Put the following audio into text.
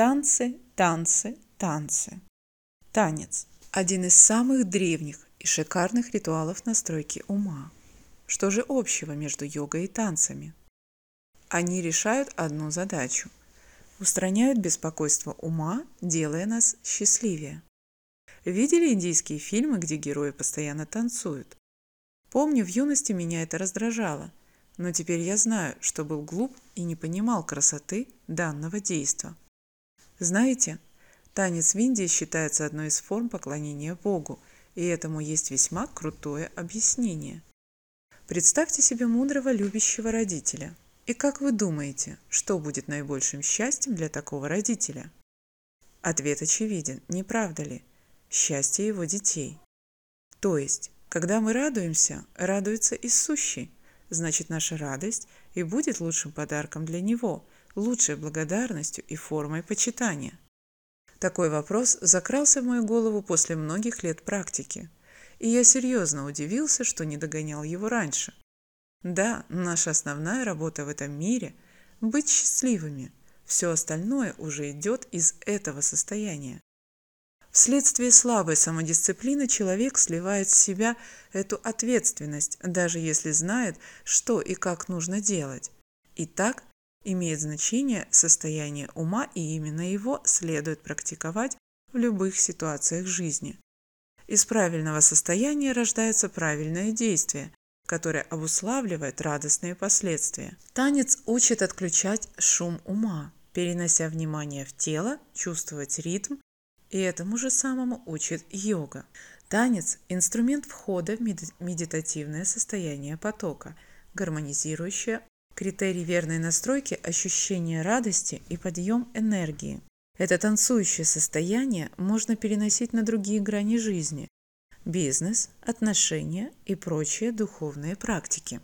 Танцы, танцы, танцы. Танец – один из самых древних и шикарных ритуалов настройки ума. Что же общего между йогой и танцами? Они решают одну задачу – устраняют беспокойство ума, делая нас счастливее. Видели индийские фильмы, где герои постоянно танцуют? Помню, в юности меня это раздражало, но теперь я знаю, что был глуп и не понимал красоты данного действа. Знаете, танец в Индии считается одной из форм поклонения Богу, и этому есть весьма крутое объяснение. Представьте себе мудрого любящего родителя. И как вы думаете, что будет наибольшим счастьем для такого родителя? Ответ очевиден, не правда ли? Счастье его детей. То есть, когда мы радуемся, радуется и сущий. Значит, наша радость и будет лучшим подарком для него, лучшей благодарностью и формой почитания. Такой вопрос закрался в мою голову после многих лет практики, и я серьезно удивился, что не догонял его раньше. Да, наша основная работа в этом мире – быть счастливыми. Все остальное уже идет из этого состояния. Вследствие слабой самодисциплины человек сливает с себя эту ответственность, даже если знает, что и как нужно делать. И так имеет значение состояние ума, и именно его следует практиковать в любых ситуациях жизни. Из правильного состояния рождается правильное действие, которое обуславливает радостные последствия. Танец учит отключать шум ума, перенося внимание в тело, чувствовать ритм, и этому же самому учит йога. Танец – инструмент входа в медитативное состояние потока, гармонизирующее Критерий верной настройки – ощущение радости и подъем энергии. Это танцующее состояние можно переносить на другие грани жизни – бизнес, отношения и прочие духовные практики.